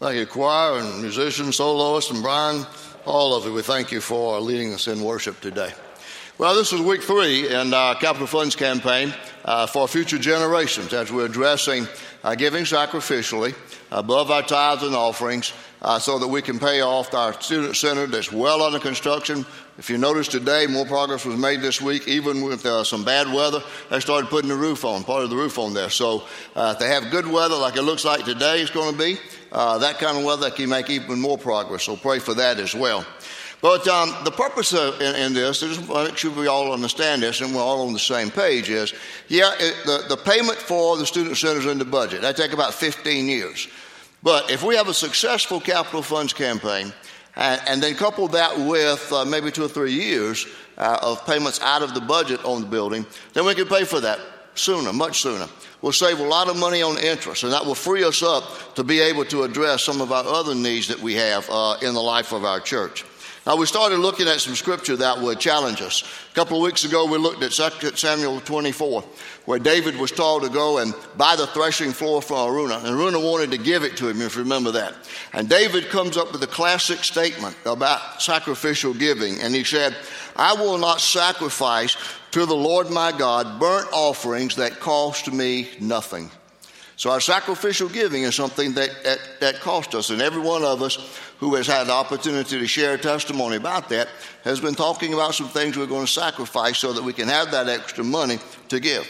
Thank you, choir and musicians, soloists, and Brian, all of you. We thank you for leading us in worship today. Well, this is week three in our Capital Funds campaign uh, for future generations as we're addressing uh, giving sacrificially above our tithes and offerings uh, so that we can pay off our student center that's well under construction. If you notice today, more progress was made this week, even with uh, some bad weather. They started putting the roof on, part of the roof on there. So uh, if they have good weather like it looks like today is going to be, uh, that kind of weather can make even more progress. So pray for that as well. But um, the purpose of, in, in this, is make sure we all understand this and we're all on the same page, is yeah, it, the, the payment for the student centers in the budget, that take about 15 years. But if we have a successful capital funds campaign, and, and then couple that with uh, maybe two or three years uh, of payments out of the budget on the building, then we can pay for that sooner, much sooner. We'll save a lot of money on interest, and that will free us up to be able to address some of our other needs that we have uh, in the life of our church. Now, we started looking at some scripture that would challenge us. A couple of weeks ago, we looked at 2 Samuel 24, where David was told to go and buy the threshing floor from Araunah. And Araunah wanted to give it to him, if you remember that. And David comes up with a classic statement about sacrificial giving. And he said, I will not sacrifice to the Lord my God burnt offerings that cost me nothing. So our sacrificial giving is something that, that, that cost us. And every one of us who has had the opportunity to share testimony about that has been talking about some things we're going to sacrifice so that we can have that extra money to give.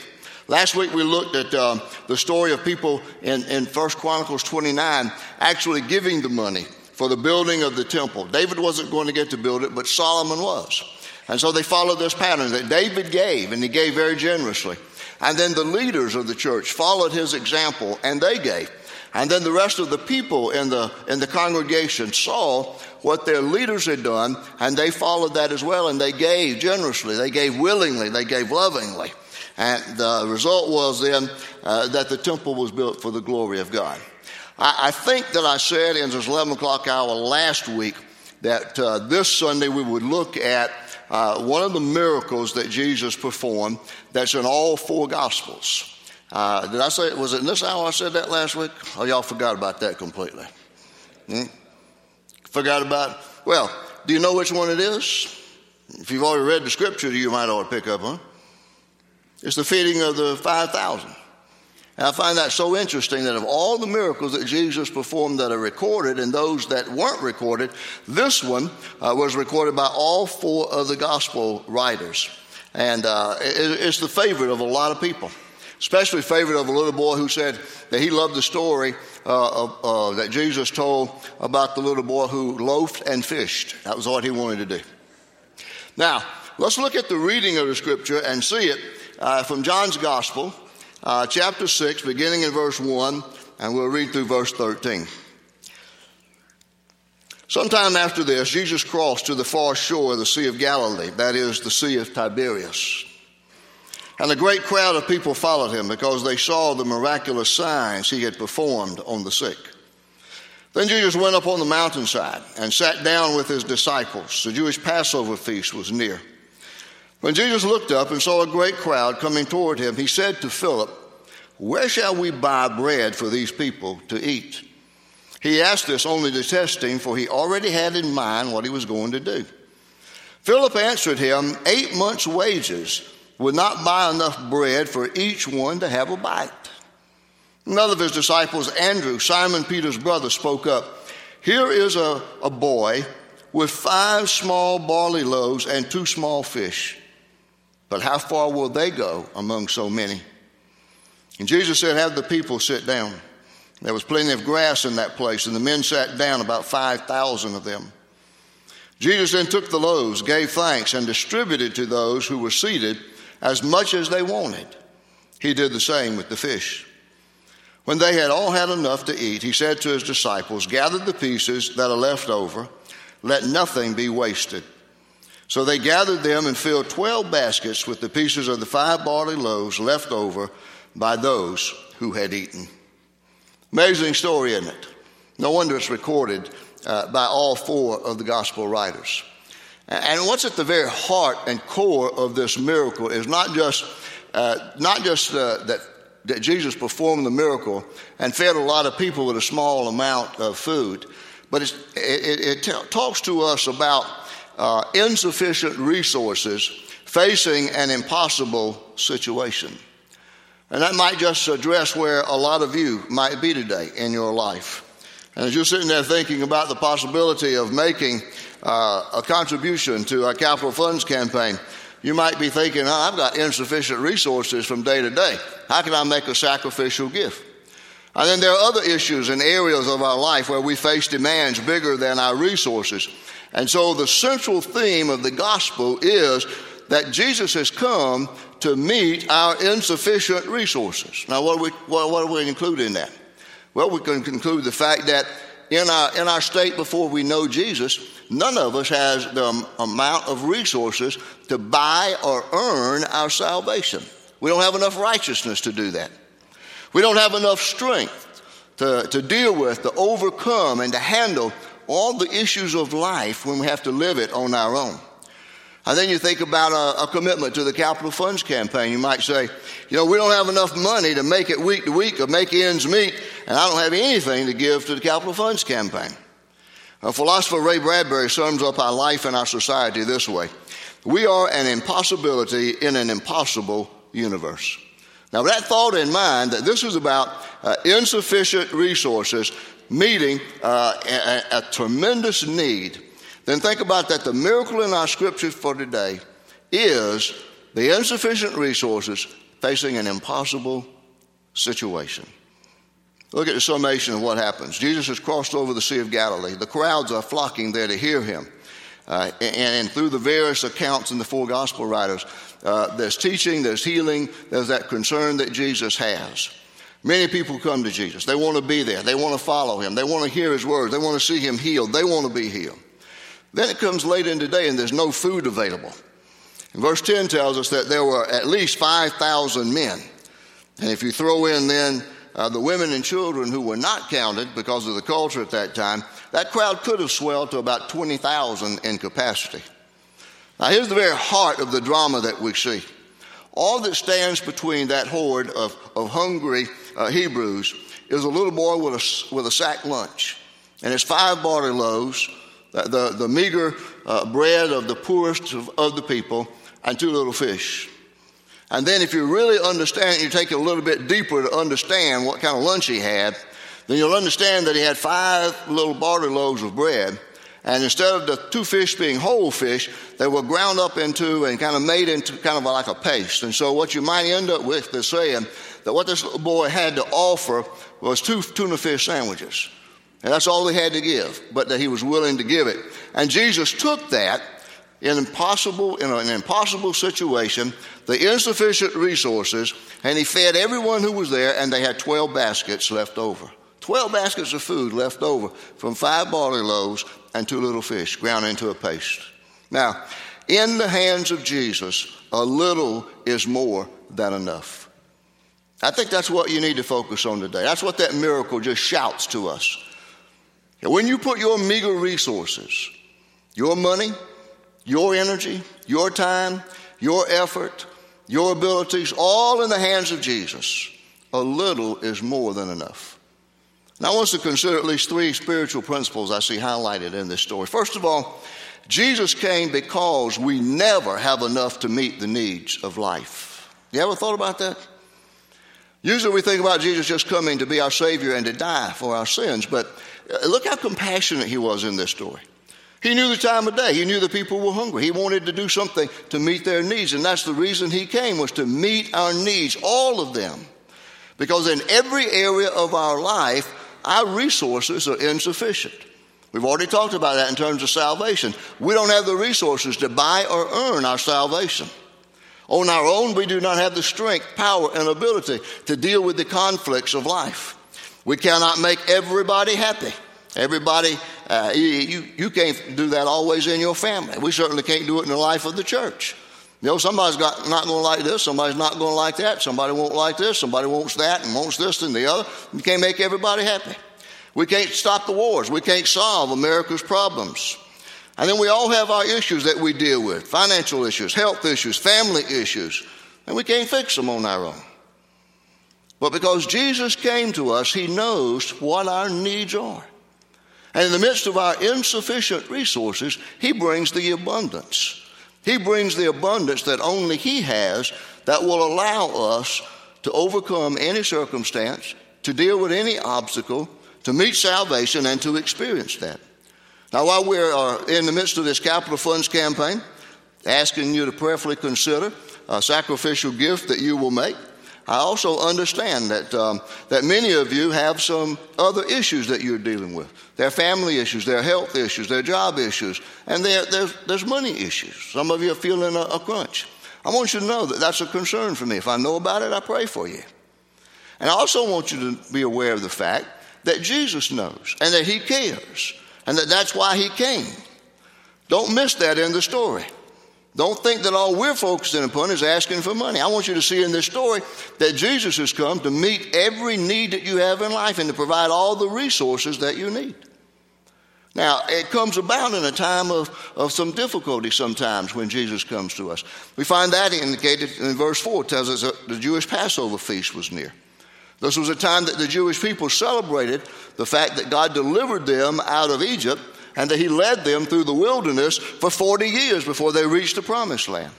Last week we looked at uh, the story of people in, in 1 Chronicles 29 actually giving the money for the building of the temple. David wasn't going to get to build it, but Solomon was. And so they followed this pattern that David gave, and he gave very generously. And then the leaders of the church followed his example and they gave. And then the rest of the people in the, in the congregation saw what their leaders had done and they followed that as well and they gave generously, they gave willingly, they gave lovingly. And the result was then uh, that the temple was built for the glory of God. I, I think that I said in this 11 o'clock hour last week that uh, this Sunday we would look at uh, one of the miracles that Jesus performed that's in all four Gospels. Uh, did I say, it? was it in this hour I said that last week? Oh, y'all forgot about that completely. Hmm? Forgot about? Well, do you know which one it is? If you've already read the scripture, you might ought to pick up on. It's the feeding of the 5,000. And I find that so interesting that of all the miracles that Jesus performed that are recorded and those that weren't recorded, this one uh, was recorded by all four of the gospel writers. And uh, it, it's the favorite of a lot of people, especially favorite of a little boy who said that he loved the story uh, of, uh, that Jesus told about the little boy who loafed and fished. That was what he wanted to do. Now, let's look at the reading of the scripture and see it uh, from John's gospel uh, chapter 6, beginning in verse 1, and we'll read through verse 13. Sometime after this, Jesus crossed to the far shore of the Sea of Galilee, that is, the Sea of Tiberias. And a great crowd of people followed him because they saw the miraculous signs he had performed on the sick. Then Jesus went up on the mountainside and sat down with his disciples. The Jewish Passover feast was near. When Jesus looked up and saw a great crowd coming toward him, he said to Philip, Where shall we buy bread for these people to eat? He asked this only to test him, for he already had in mind what he was going to do. Philip answered him, Eight months' wages would not buy enough bread for each one to have a bite. Another of his disciples, Andrew, Simon Peter's brother, spoke up. Here is a, a boy with five small barley loaves and two small fish. But how far will they go among so many? And Jesus said, Have the people sit down. There was plenty of grass in that place, and the men sat down, about 5,000 of them. Jesus then took the loaves, gave thanks, and distributed to those who were seated as much as they wanted. He did the same with the fish. When they had all had enough to eat, he said to his disciples, Gather the pieces that are left over, let nothing be wasted. So they gathered them and filled 12 baskets with the pieces of the five barley loaves left over by those who had eaten. Amazing story, isn't it? No wonder it's recorded uh, by all four of the gospel writers. And what's at the very heart and core of this miracle is not just, uh, not just uh, that that Jesus performed the miracle and fed a lot of people with a small amount of food. But it, it, t- talks to us about uh, insufficient resources facing an impossible situation. And that might just address where a lot of you might be today in your life. And as you're sitting there thinking about the possibility of making uh, a contribution to our capital funds campaign, you might be thinking, oh, I've got insufficient resources from day to day. How can I make a sacrificial gift? And then there are other issues and areas of our life where we face demands bigger than our resources. And so the central theme of the gospel is that Jesus has come to meet our insufficient resources. Now, what do we, what, what we include in that? Well, we can conclude the fact that in our, in our state before we know Jesus, none of us has the amount of resources to buy or earn our salvation. We don't have enough righteousness to do that. We don't have enough strength to, to deal with, to overcome, and to handle all the issues of life when we have to live it on our own. And then you think about a, a, commitment to the capital funds campaign. You might say, you know, we don't have enough money to make it week to week or make ends meet, and I don't have anything to give to the capital funds campaign. A philosopher Ray Bradbury sums up our life and our society this way We are an impossibility in an impossible universe. Now, with that thought in mind, that this is about uh, insufficient resources meeting uh, a, a tremendous need then think about that the miracle in our scriptures for today is the insufficient resources facing an impossible situation. Look at the summation of what happens. Jesus has crossed over the Sea of Galilee. The crowds are flocking there to hear him. Uh, and, and, through the various accounts in the four gospel writers, uh, there's teaching, there's healing, there's that concern that Jesus has. Many people come to Jesus. They want to be there. They want to follow him. They want to hear his words. They want to see him healed. They want to be healed. Then it comes late in the day and there's no food available. And verse 10 tells us that there were at least 5,000 men. And if you throw in then uh, the women and children who were not counted because of the culture at that time, that crowd could have swelled to about 20,000 in capacity. Now, here's the very heart of the drama that we see. All that stands between that horde of, of hungry uh, Hebrews is a little boy with a, with a sack lunch. And it's five barley loaves the, the meager uh, bread of the poorest of, of, the people, and two little fish. And then, if you really understand, you take it a little bit deeper to understand what kind of lunch he had, then you'll understand that he had five little barley loaves of bread. And instead of the two fish being whole fish, they were ground up into and kind of made into kind of like a paste. And so, what you might end up with is saying that what this little boy had to offer was two tuna fish sandwiches. And that's all he had to give, but that he was willing to give it. And Jesus took that in impossible in an impossible situation, the insufficient resources, and he fed everyone who was there, and they had 12 baskets left over. 12 baskets of food left over from five barley loaves and two little fish ground into a paste. Now, in the hands of Jesus, a little is more than enough. I think that's what you need to focus on today. That's what that miracle just shouts to us. When you put your meager resources, your money, your energy, your time, your effort, your abilities, all in the hands of Jesus, a little is more than enough. Now, I want us to consider at least three spiritual principles I see highlighted in this story. First of all, Jesus came because we never have enough to meet the needs of life. You ever thought about that? Usually we think about Jesus just coming to be our Savior and to die for our sins, but Uh, look how compassionate he was in this story. He knew the time of day. He knew the people were hungry. He wanted to do something to meet their needs, and that's the reason he came was to meet our needs, all of them. Because in every area of our life, our resources are insufficient. We've already talked about that in terms of salvation. We don't have the resources to buy or earn our salvation. On our own, we do not have the strength, power, and ability to deal with the conflicts of life. We cannot make everybody happy. Everybody, uh, you, you can't do that always in your family. We certainly can't do it in the life of the church. You know, somebody's got, not going to like this, somebody's not going to like that, somebody won't like this, somebody wants that and wants this and the other. You can't make everybody happy. We can't stop the wars. We can't solve America's problems. And then we all have our issues that we deal with financial issues, health issues, family issues, and we can't fix them on our own. But because Jesus came to us, He knows what our needs are. And in the midst of our insufficient resources, He brings the abundance. He brings the abundance that only He has that will allow us to overcome any circumstance, to deal with any obstacle, to meet salvation, and to experience that. Now, while we're in the midst of this capital funds campaign, asking you to prayerfully consider a sacrificial gift that you will make, I also understand that, um, that many of you have some other issues that you're dealing with. There are family issues, there are health issues, there are job issues, and there, there's, there's money issues. Some of you are feeling a, a crunch. I want you to know that that's a concern for me. If I know about it, I pray for you. And I also want you to be aware of the fact that Jesus knows and that He cares and that that's why He came. Don't miss that in the story. Don't think that all we're focusing upon is asking for money. I want you to see in this story that Jesus has come to meet every need that you have in life and to provide all the resources that you need. Now, it comes about in a time of, of some difficulty sometimes when Jesus comes to us. We find that indicated in verse 4, it tells us that the Jewish Passover feast was near. This was a time that the Jewish people celebrated the fact that God delivered them out of Egypt and that He led them through the wilderness for 40 years before they reached the promised land.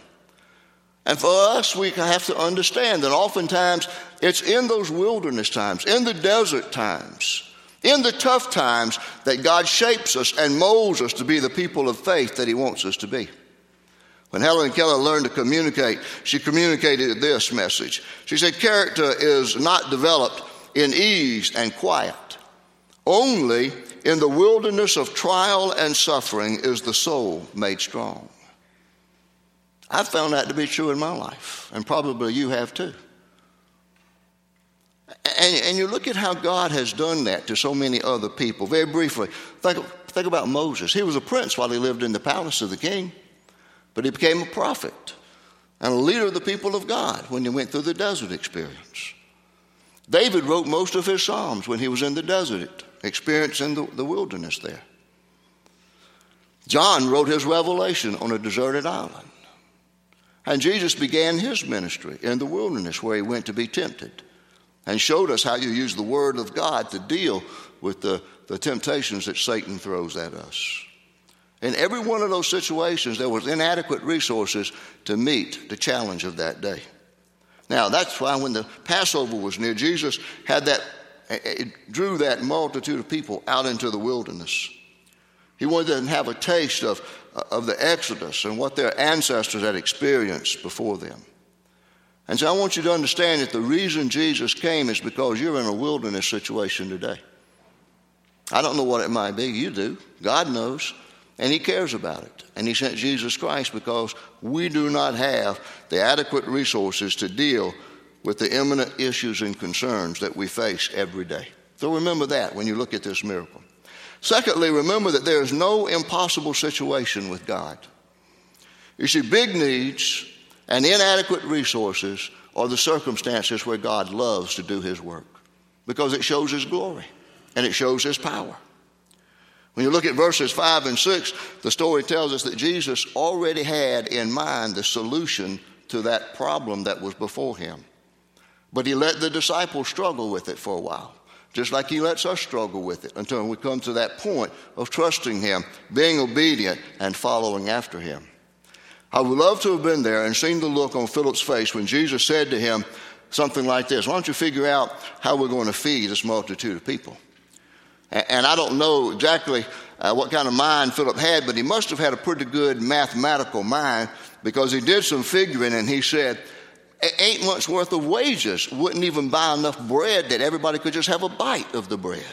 And for us, we have to understand that oftentimes it's in those wilderness times, in the desert times, in the tough times that God shapes us and molds us to be the people of faith that He wants us to be. When Helen Keller learned to communicate, she communicated this message. She said, Character is not developed in ease and quiet. Only in the wilderness of trial and suffering is the soul made strong. I've found that to be true in my life, and probably you have too. And, and, you look at how God has done that to so many other people. Very briefly, think, think about Moses. He was a prince while he lived in the palace of the king, but he became a prophet and a leader of the people of God when he went through the desert experience. David wrote most of his Psalms when he was in the desert experience in the, the wilderness there. John wrote his revelation on a deserted island. And Jesus began his ministry in the wilderness where he went to be tempted and showed us how you use the Word of God to deal with the, the temptations that Satan throws at us. In every one of those situations, there was inadequate resources to meet the challenge of that day. Now, that's why when the Passover was near, Jesus had that it drew that multitude of people out into the wilderness. He wanted them to have a taste of, of the Exodus and what their ancestors had experienced before them. And so I want you to understand that the reason Jesus came is because you're in a wilderness situation today. I don't know what it might be. You do. God knows. And He cares about it. And He sent Jesus Christ because we do not have the adequate resources to deal with the imminent issues and concerns that we face every day. So remember that when you look at this miracle. Secondly, remember that there is no impossible situation with God. You see, big needs and inadequate resources are the circumstances where God loves to do His work because it shows His glory and it shows His power. When you look at verses 5 and 6, the story tells us that Jesus already had in mind the solution to that problem that was before him. But he let the disciples struggle with it for a while, just like he lets us struggle with it until we come to that point of trusting him, being obedient, and following after him. I would love to have been there and seen the look on Philip's face when Jesus said to him something like this Why don't you figure out how we're going to feed this multitude of people? And I don't know exactly uh, what kind of mind Philip had, but he must have had a pretty good mathematical mind because he did some figuring and he said, eight months worth of wages wouldn't even buy enough bread that everybody could just have a bite of the bread.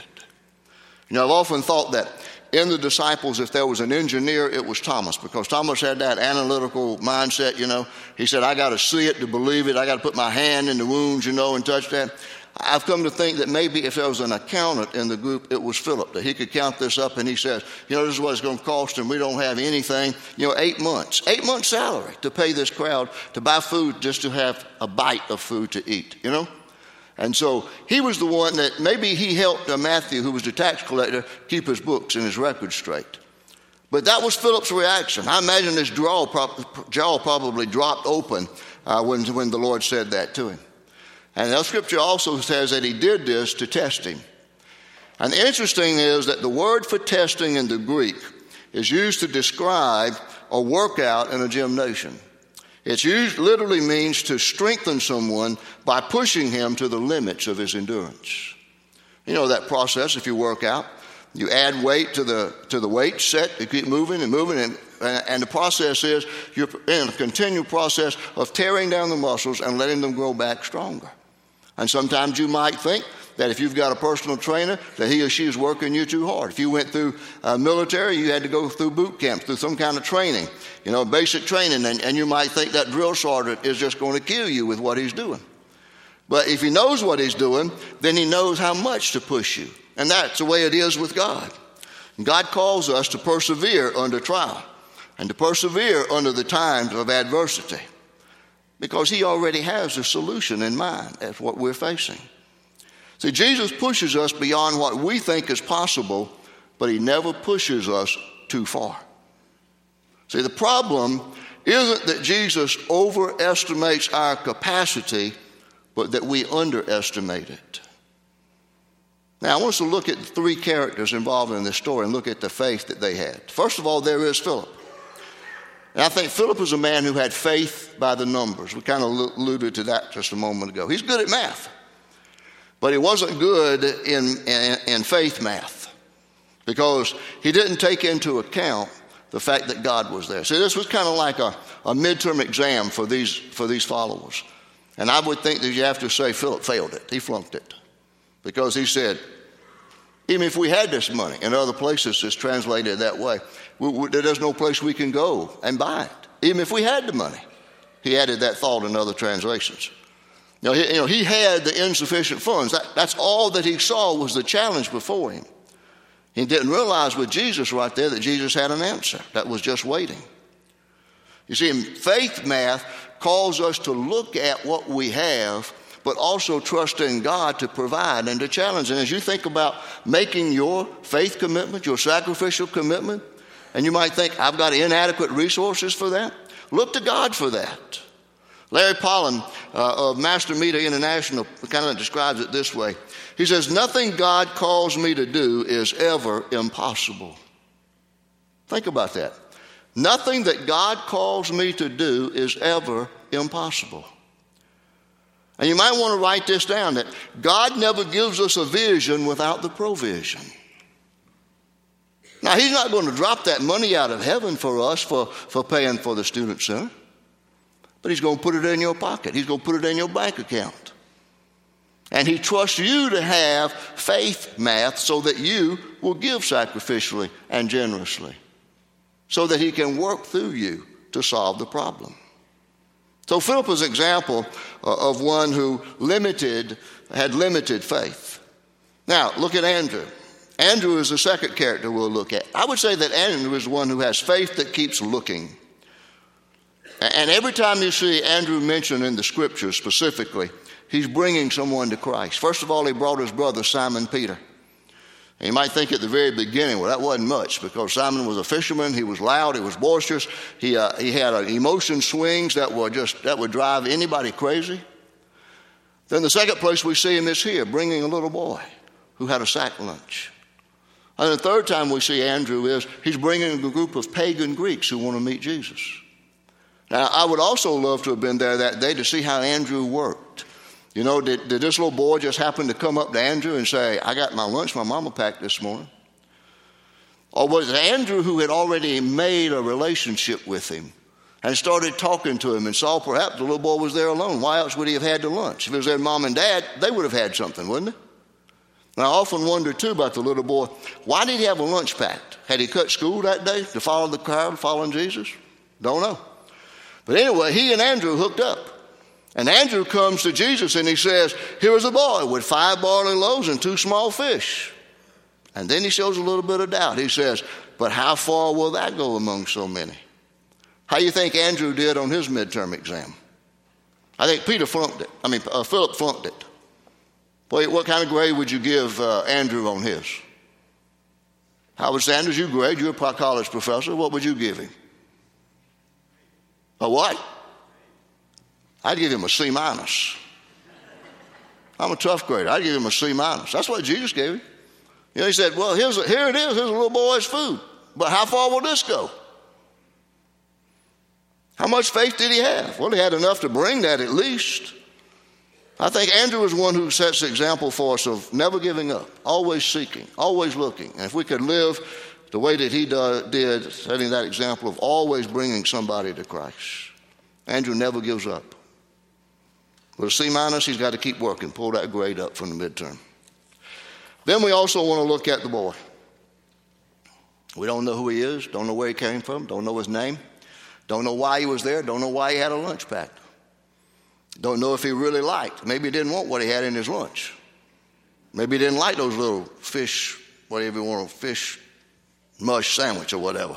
You know, I've often thought that in the disciples, if there was an engineer, it was Thomas, because Thomas had that analytical mindset, you know. He said, I got to see it to believe it. I got to put my hand in the wounds, you know, and touch that. I've come to think that maybe if there was an accountant in the group, it was Philip, that he could count this up and he says, you know, this is what it's going to cost and we don't have anything. You know, eight months, eight months' salary to pay this crowd to buy food just to have a bite of food to eat, you know? And so he was the one that maybe he helped uh, Matthew, who was the tax collector, keep his books and his records straight. But that was Philip's reaction. I imagine his jaw, jaw probably dropped open uh, when, when the Lord said that to him. And the scripture also says that he did this to test him. And the interesting is that the word for testing in the Greek is used to describe a workout in a gymnasium. It literally means to strengthen someone by pushing him to the limits of his endurance. You know that process if you work out. You add weight to the, to the weight set, you keep moving and moving, and, and the process is you're in a continual process of tearing down the muscles and letting them grow back stronger. And sometimes you might think that if you've got a personal trainer, that he or she is working you too hard. If you went through uh, military, you had to go through boot camp, through some kind of training, you know, basic training, and, and you might think that drill sergeant is just going to kill you with what he's doing. But if he knows what he's doing, then he knows how much to push you. And that's the way it is with God. God calls us to persevere under trial and to persevere under the times of adversity because he already has a solution in mind as what we're facing. See, Jesus pushes us beyond what we think is possible, but he never pushes us too far. See, the problem isn't that Jesus overestimates our capacity, but that we underestimate it. Now, I want us to look at three characters involved in this story and look at the faith that they had. First of all, there is Philip. And I think Philip was a man who had faith by the numbers. We kind of alluded to that just a moment ago. He's good at math, but he wasn't good in, in, in faith math because he didn't take into account the fact that God was there. See, this was kind of like a, a midterm exam for these, for these followers. And I would think that you have to say Philip failed it. He flunked it. Because he said, even if we had this money, in other places it's translated that way, there's no place we can go and buy it, even if we had the money. He added that thought in other translations. Now, he, you know, he had the insufficient funds. That, that's all that he saw was the challenge before him. He didn't realize with Jesus right there that Jesus had an answer that was just waiting. You see, faith math calls us to look at what we have, but also trust in God to provide and to challenge. And as you think about making your faith commitment, your sacrificial commitment, and you might think, I've got inadequate resources for that. Look to God for that. Larry Pollan uh, of Master Meter International kind of describes it this way. He says, Nothing God calls me to do is ever impossible. Think about that. Nothing that God calls me to do is ever impossible. And you might want to write this down that God never gives us a vision without the provision. Now, he's not going to drop that money out of heaven for us for, for paying for the student center, but he's going to put it in your pocket. He's going to put it in your bank account. And he trusts you to have faith math so that you will give sacrificially and generously, so that he can work through you to solve the problem. So Philip is an example uh, of one who limited, had limited faith. Now, look at Andrew. Andrew is the second character we'll look at. I would say that Andrew is one who has faith that keeps looking. And every time you see Andrew mentioned in the scriptures specifically, he's bringing someone to Christ. First of all, he brought his brother Simon Peter. And you might think at the very beginning, well, that wasn't much because Simon was a fisherman. He was loud. He was boisterous. He, uh, he had uh, emotion swings that would just that would drive anybody crazy. Then the second place we see him is here, bringing a little boy who had a sack lunch. And the third time we see Andrew is he's bringing a group of pagan Greeks who want to meet Jesus. Now, I would also love to have been there that day to see how Andrew worked. You know, did, did this little boy just happen to come up to Andrew and say, I got my lunch my mama packed this morning? Or was it Andrew who had already made a relationship with him and started talking to him and saw perhaps the little boy was there alone? Why else would he have had the lunch? If it was their mom and dad, they would have had something, wouldn't they? And I often wonder too about the little boy. Why did he have a lunch packed? Had he cut school that day to follow the crowd, following Jesus? Don't know. But anyway, he and Andrew hooked up. And Andrew comes to Jesus and he says, Here is a boy with five barley loaves and two small fish. And then he shows a little bit of doubt. He says, But how far will that go among so many? How do you think Andrew did on his midterm exam? I think Peter flunked it. I mean, uh, Philip flunked it. Well, what kind of grade would you give uh, Andrew on his? Howard Sanders, you grade, you're a college professor. What would you give him? A what? I'd give him a C minus. I'm a tough grader. I'd give him a C minus. That's what Jesus gave him. You know, he said, Well, here's a, here it is. Here's a little boy's food. But how far will this go? How much faith did he have? Well, he had enough to bring that at least. I think Andrew is one who sets the example for us of never giving up, always seeking, always looking. And if we could live the way that he do, did, setting that example of always bringing somebody to Christ, Andrew never gives up. With a C minus, he's got to keep working, pull that grade up from the midterm. Then we also want to look at the boy. We don't know who he is, don't know where he came from, don't know his name, don't know why he was there, don't know why he had a lunch packed. Don't know if he really liked. Maybe he didn't want what he had in his lunch. Maybe he didn't like those little fish, whatever you want, fish mush sandwich or whatever.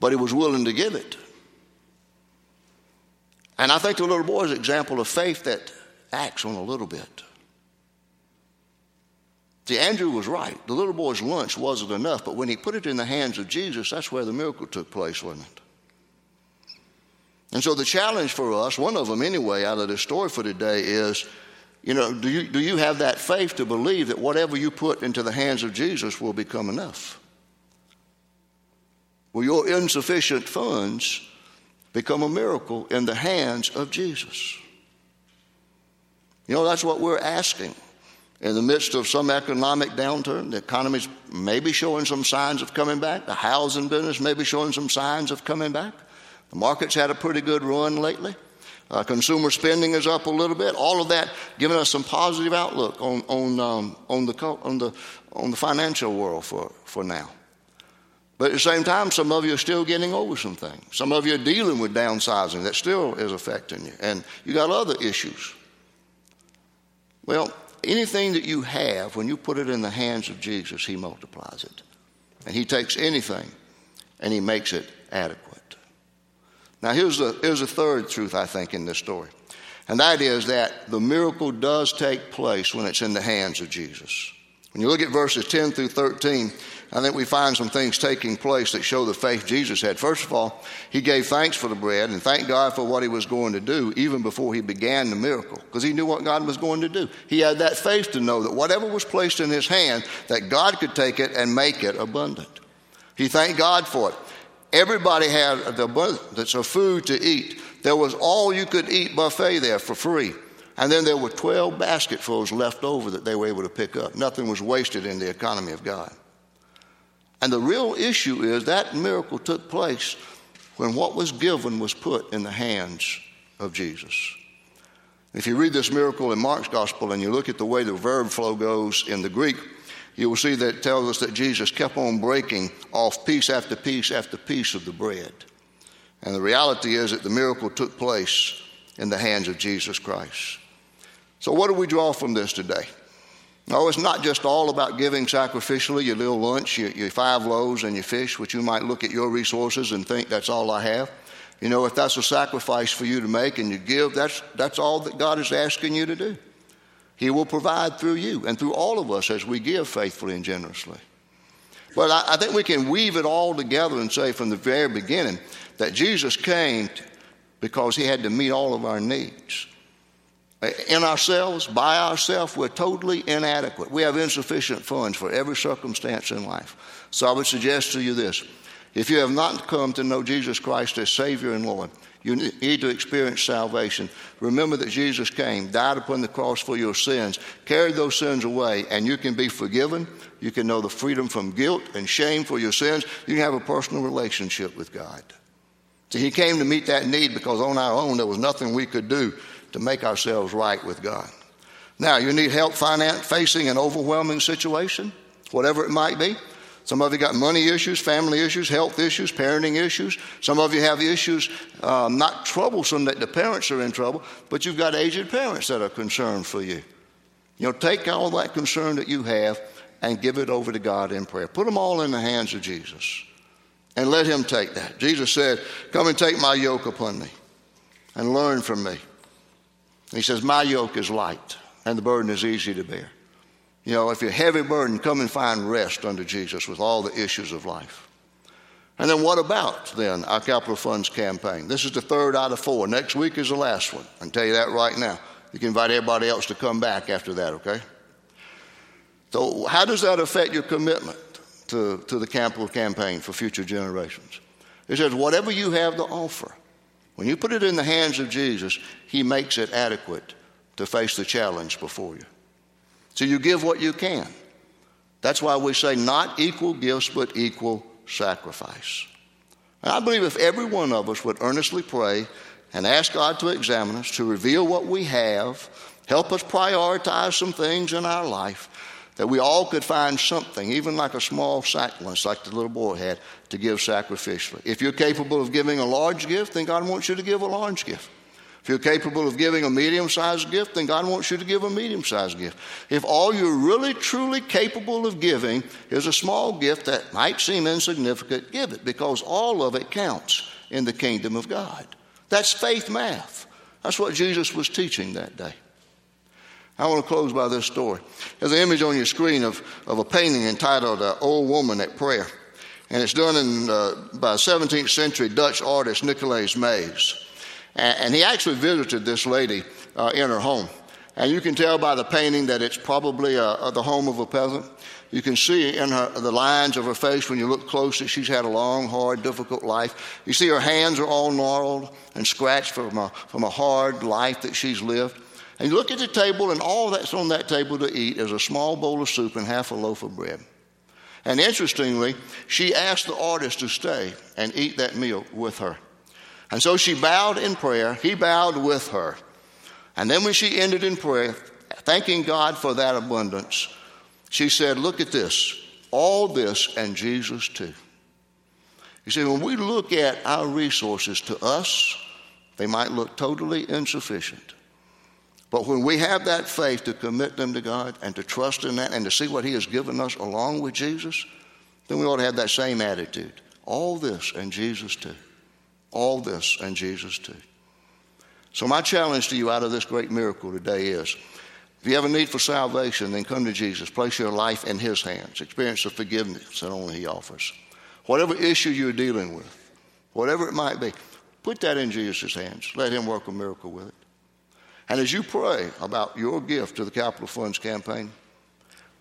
But he was willing to give it. And I think the little boy's example of faith that acts on a little bit. See, Andrew was right. The little boy's lunch wasn't enough, but when he put it in the hands of Jesus, that's where the miracle took place, wasn't it? And so the challenge for us, one of them anyway, out of this story for today is, you know, do you, do you have that faith to believe that whatever you put into the hands of Jesus will become enough? Will your insufficient funds become a miracle in the hands of Jesus? You know, that's what we're asking. In the midst of some economic downturn, the economy's maybe showing some signs of coming back. The housing business may be showing some signs of coming back. The market's had a pretty good run lately. Uh, consumer spending is up a little bit. All of that giving us some positive outlook on, on, um, on, the, on, the, on the financial world for, for now. But at the same time, some of you are still getting over some things. Some of you are dealing with downsizing that still is affecting you. And you got other issues. Well, anything that you have, when you put it in the hands of Jesus, He multiplies it. And He takes anything and He makes it adequate. Now, here's a, here's a third truth, I think, in this story. And that is that the miracle does take place when it's in the hands of Jesus. When you look at verses 10 through 13, I think we find some things taking place that show the faith Jesus had. First of all, he gave thanks for the bread and thanked God for what he was going to do even before he began the miracle because he knew what God was going to do. He had that faith to know that whatever was placed in his hand, that God could take it and make it abundant. He thanked God for it. Everybody had the abundance of food to eat. There was all you could eat buffet there for free. And then there were 12 basketfuls left over that they were able to pick up. Nothing was wasted in the economy of God. And the real issue is that miracle took place when what was given was put in the hands of Jesus. If you read this miracle in Mark's gospel and you look at the way the verb flow goes in the Greek, you will see that it tells us that Jesus kept on breaking off piece after piece after piece of the bread. And the reality is that the miracle took place in the hands of Jesus Christ. So, what do we draw from this today? No, it's not just all about giving sacrificially your little lunch, your, your, five loaves and your fish, which you might look at your resources and think that's all I have. You know, if that's a sacrifice for you to make and you give, that's, that's all that God is asking you to do. He will provide through you and through all of us as we give faithfully and generously. But I, I think we can weave it all together and say from the very beginning that Jesus came because he had to meet all of our needs. In ourselves, by ourselves, we're totally inadequate. We have insufficient funds for every circumstance in life. So I would suggest to you this if you have not come to know Jesus Christ as Savior and Lord, you need to experience salvation. Remember that Jesus came, died upon the cross for your sins, carried those sins away, and you can be forgiven. You can know the freedom from guilt and shame for your sins. You can have a personal relationship with God. See, He came to meet that need because on our own there was nothing we could do to make ourselves right with God. Now, you need help finance, facing an overwhelming situation, whatever it might be. Some of you got money issues, family issues, health issues, parenting issues. Some of you have issues um, not troublesome that the parents are in trouble, but you've got aged parents that are concerned for you. You know, take all that concern that you have and give it over to God in prayer. Put them all in the hands of Jesus and let Him take that. Jesus said, Come and take my yoke upon me and learn from me. He says, My yoke is light and the burden is easy to bear. You know, if you're heavy burden, come and find rest under Jesus with all the issues of life. And then what about then our capital funds campaign? This is the third out of four. Next week is the last one. I can tell you that right now. You can invite everybody else to come back after that, okay? So, how does that affect your commitment to, to the capital campaign for future generations? It says, whatever you have to offer, when you put it in the hands of Jesus, He makes it adequate to face the challenge before you. So you give what you can. That's why we say not equal gifts, but equal sacrifice. And I believe if every one of us would earnestly pray and ask God to examine us, to reveal what we have, help us prioritize some things in our life, that we all could find something, even like a small sacrifice, like the little boy had, to give sacrificially. If you're capable of giving a large gift, then God wants you to give a large gift. If you're capable of giving a medium sized gift, then God wants you to give a medium sized gift. If all you're really, truly capable of giving is a small gift that might seem insignificant, give it because all of it counts in the kingdom of God. That's faith math. That's what Jesus was teaching that day. I want to close by this story. There's an image on your screen of, of a painting entitled uh, Old Woman at Prayer. And it's done in, uh, by 17th century Dutch artist Nicolaes Maes. And, and he actually visited this lady uh, in her home. And you can tell by the painting that it's probably a, the home of a peasant. You can see in her, the lines of her face when you look closely, she's had a long, hard, difficult life. You see her hands are all gnarled and scratched from a, from a hard life that she's lived. And you look at the table, and all that's on that table to eat is a small bowl of soup and half a loaf of bread. And interestingly, she asked the artist to stay and eat that meal with her. And so she bowed in prayer. He bowed with her. And then when she ended in prayer, thanking God for that abundance, she said, Look at this, all this and Jesus too. You see, when we look at our resources to us, they might look totally insufficient. But when we have that faith to commit them to God and to trust in that and to see what He has given us along with Jesus, then we ought to have that same attitude. All this and Jesus too. All this and Jesus too. So, my challenge to you out of this great miracle today is if you have a need for salvation, then come to Jesus. Place your life in His hands. Experience the forgiveness that only He offers. Whatever issue you're dealing with, whatever it might be, put that in Jesus' hands. Let Him work a miracle with it. And as you pray about your gift to the Capital Funds campaign,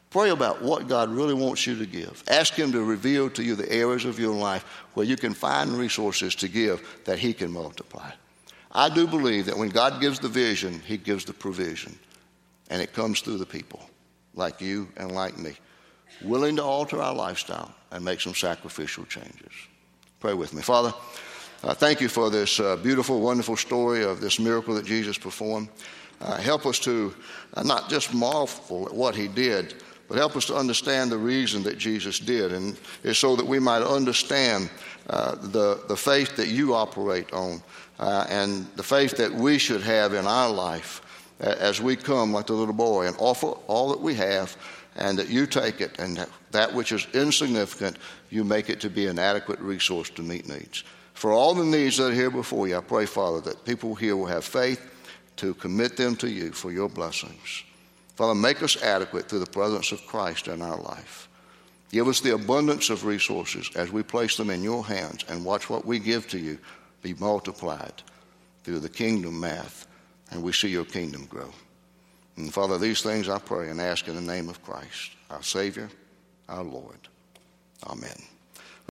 pray about what God really wants you to give. Ask Him to reveal to you the areas of your life where you can find resources to give that He can multiply. I do believe that when God gives the vision, He gives the provision. And it comes through the people like you and like me, willing to alter our lifestyle and make some sacrificial changes. Pray with me. Father, uh, thank you for this uh, beautiful, wonderful story of this miracle that Jesus performed. Uh, help us to uh, not just marvel at what he did, but help us to understand the reason that Jesus did, and it's so that we might understand uh, the, the faith that you operate on uh, and the faith that we should have in our life as we come like the little boy and offer all that we have and that you take it and that which is insignificant, you make it to be an adequate resource to meet needs. For all the needs that are here before you, I pray, Father, that people here will have faith to commit them to you for your blessings. Father, make us adequate through the presence of Christ in our life. Give us the abundance of resources as we place them in your hands and watch what we give to you be multiplied through the kingdom math, and we see your kingdom grow. And Father, these things I pray and ask in the name of Christ, our Savior, our Lord. Amen.